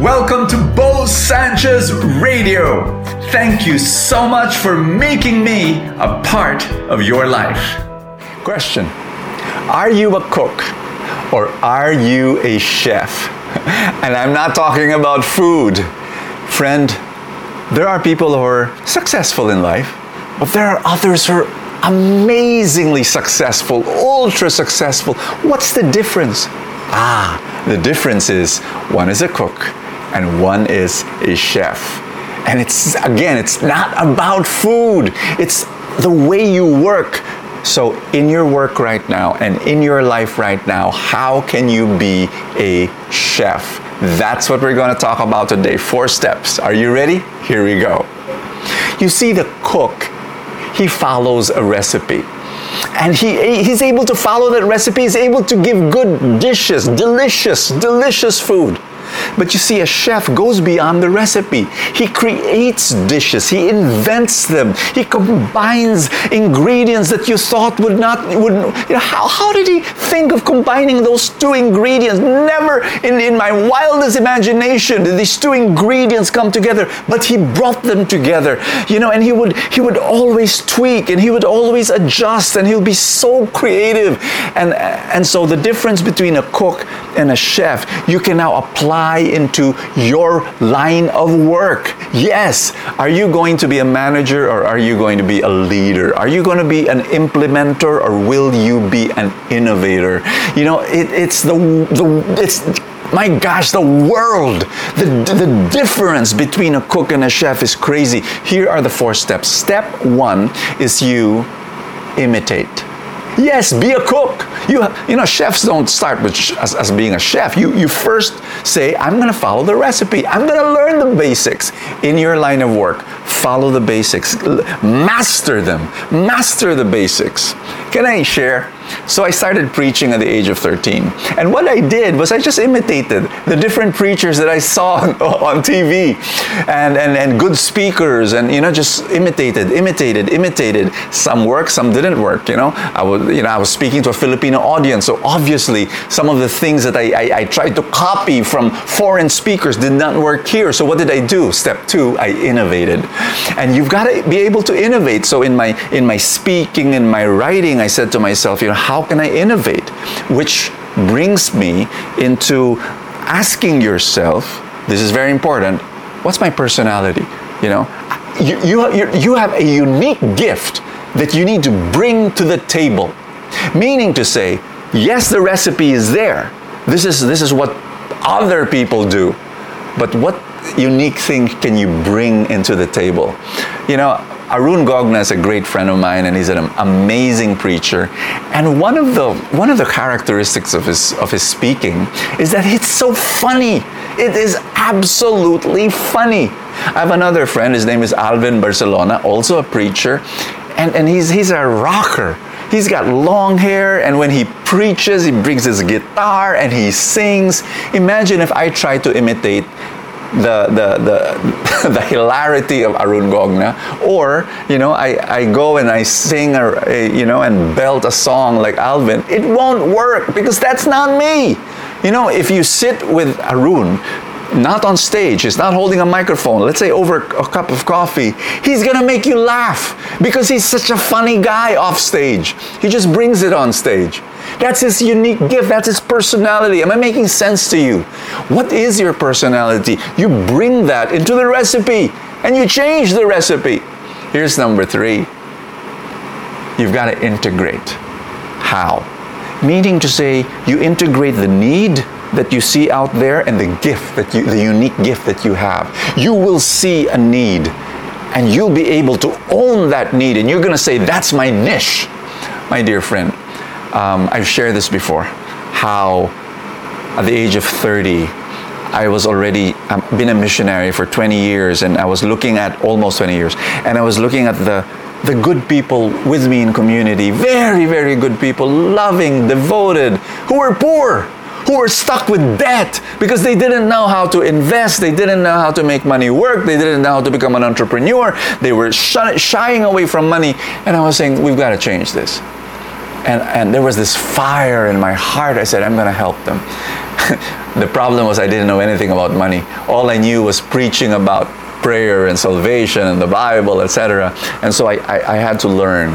Welcome to Bo Sanchez Radio. Thank you so much for making me a part of your life. Question Are you a cook or are you a chef? And I'm not talking about food. Friend, there are people who are successful in life, but there are others who are amazingly successful, ultra successful. What's the difference? Ah, the difference is one is a cook and one is a chef. And it's, again, it's not about food, it's the way you work. So, in your work right now and in your life right now, how can you be a chef? That's what we're going to talk about today. Four steps. Are you ready? Here we go. You see, the cook, he follows a recipe and he, he's able to follow that recipe he's able to give good dishes delicious delicious food but you see, a chef goes beyond the recipe. He creates dishes, he invents them, he combines ingredients that you thought would not, would, you know, how, how did he think of combining those two ingredients? Never in, in my wildest imagination did these two ingredients come together, but he brought them together, you know, and he would, he would always tweak and he would always adjust and he would be so creative. And, and so the difference between a cook and a chef, you can now apply into your line of work. Yes, are you going to be a manager or are you going to be a leader? Are you going to be an implementer or will you be an innovator? You know, it, it's the, the it's my gosh, the world, the, the difference between a cook and a chef is crazy. Here are the four steps. Step one is you imitate. Yes, be a cook. You, you know, chefs don't start with as, as being a chef. You, you first say, I'm going to follow the recipe. I'm going to learn the basics in your line of work. Follow the basics, master them, master the basics. Can I share? So I started preaching at the age of 13. And what I did was I just imitated the different preachers that I saw on, TV and, and, and good speakers and, you know, just imitated, imitated, imitated. Some worked, some didn't work, you know. I was, you know, I was speaking to a Filipino audience, so obviously some of the things that I, I, I tried to copy from foreign speakers did not work here. So what did I do? Step two, I innovated. And you've got to be able to innovate. So in my in my speaking, in my writing, I said to myself, you know, how can I innovate? Which brings me into asking yourself, this is very important, what's my personality? You know, you, you, you have a unique gift that you need to bring to the table. Meaning to say, yes, the recipe is there. This is, this is what other people do. But what unique thing can you bring into the table? You know, Arun Gogna is a great friend of mine, and he's an amazing preacher. And one of the one of the characteristics of his of his speaking is that it's so funny. It is absolutely funny. I have another friend. His name is Alvin Barcelona, also a preacher, and and he's he's a rocker. He's got long hair, and when he preaches, he brings his guitar and he sings. Imagine if I try to imitate the, the, the, the hilarity of Arun Gogna, or, you know, I, I go and I sing, a, a, you know, and belt a song like Alvin, it won't work because that's not me. You know, if you sit with Arun, not on stage, he's not holding a microphone, let's say over a cup of coffee, he's gonna make you laugh because he's such a funny guy off stage. He just brings it on stage. That's his unique gift. That's his personality. Am I making sense to you? What is your personality? You bring that into the recipe and you change the recipe. Here's number three you've got to integrate. How? Meaning to say, you integrate the need that you see out there and the gift that you, the unique gift that you have. You will see a need and you'll be able to own that need and you're going to say, That's my niche. My dear friend, um, I've shared this before how at the age of 30, I was already um, been a missionary for 20 years, and I was looking at almost 20 years, and I was looking at the the good people with me in community, very very good people, loving, devoted, who were poor, who were stuck with debt because they didn't know how to invest, they didn't know how to make money work, they didn't know how to become an entrepreneur, they were shy, shying away from money, and I was saying we've got to change this And, and there was this fire in my heart. I said, I'm going to help them. the problem was I didn't know anything about money. All I knew was preaching about prayer and salvation and the Bible, etc. And so I, I, I had to learn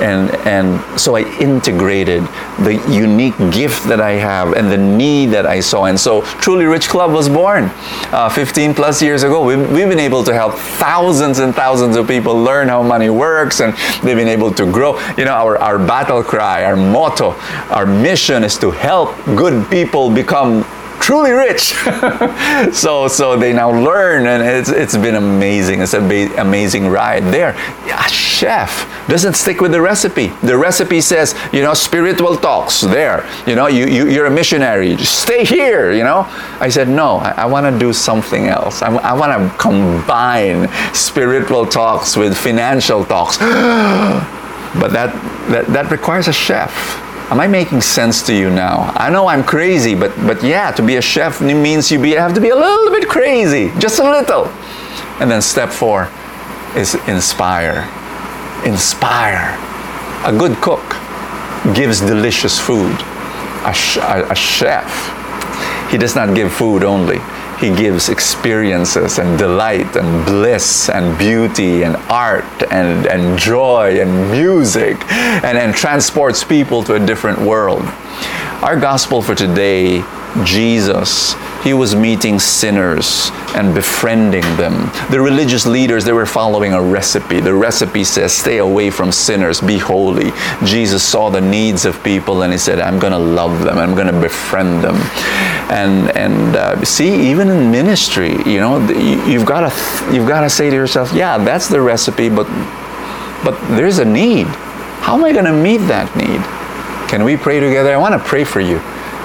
and and so I integrated the unique gift that I have and the need that I saw, and so Truly Rich Club was born uh, 15 plus years ago. We've, we've been able to help thousands and thousands of people learn how money works, and they've been able to grow. You know, our our battle cry, our motto, our mission is to help good people become truly rich. so so they now learn, and it's it's been amazing. It's an amazing ride there. A chef doesn't stick with the recipe. The recipe says, you know, spiritual talks there. You know, you, you you're a missionary. Just stay here. You know. I said no. I, I want to do something else. I, I want to combine spiritual talks with financial talks. but that, that that requires a chef Am I making sense to you now? I know I'm crazy, but but yeah, to be a chef means you be, have to be a little bit crazy, just a little. And then step four is inspire. Inspire. A good cook gives delicious food. A, sh- a chef, he does not give food only he gives experiences and delight and bliss and beauty and art and, and joy and music and, and transports people to a different world. Our gospel for today, Jesus he was meeting sinners and befriending them. The religious leaders, they were following a recipe. The recipe says, stay away from sinners, be holy. Jesus saw the needs of people and he said, I'm going to love them, I'm going to befriend them. And, and uh, see, even in ministry, you know, you've got to you've got to say to yourself, yeah, that's the recipe, but but there's a need. How am I going to meet that need? Can we pray together? I want to pray for you.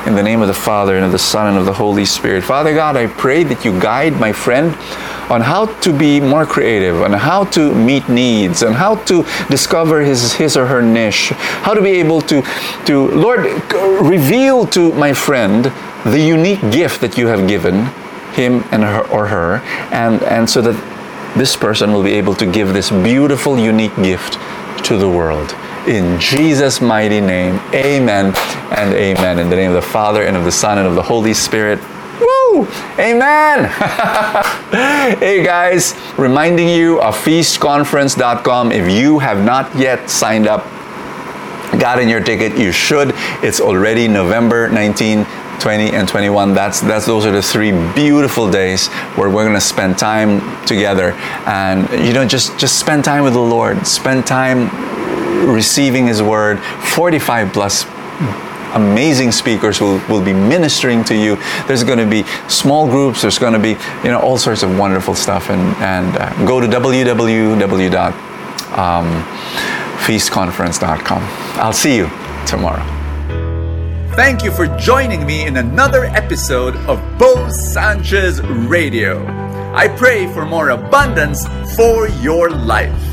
In the name of the Father, and of the Son, and of the Holy Spirit. Father God, I pray that you guide my friend on how to be more creative, on how to meet needs, and how to discover his, his or her niche, how to be able to, to, Lord, reveal to my friend the unique gift that you have given him and her or her, and, and so that this person will be able to give this beautiful, unique gift to the world. In Jesus' mighty name, amen and amen. In the name of the Father, and of the Son, and of the Holy Spirit. Woo! Amen! hey guys, reminding you of feastconference.com. If you have not yet signed up, gotten your ticket, you should. It's already November 19, 20 and 21 that's that's those are the three beautiful days where we're going to spend time together and you know just just spend time with the lord spend time receiving His word, 45 plus amazing speakers will, will be ministering to you. There's going to be small groups. There's going to be you know all sorts of wonderful stuff. And and uh, go to www.feastconference.com. I'll see you tomorrow. Thank you for joining me in another episode of Bo Sanchez Radio. I pray for more abundance for your life.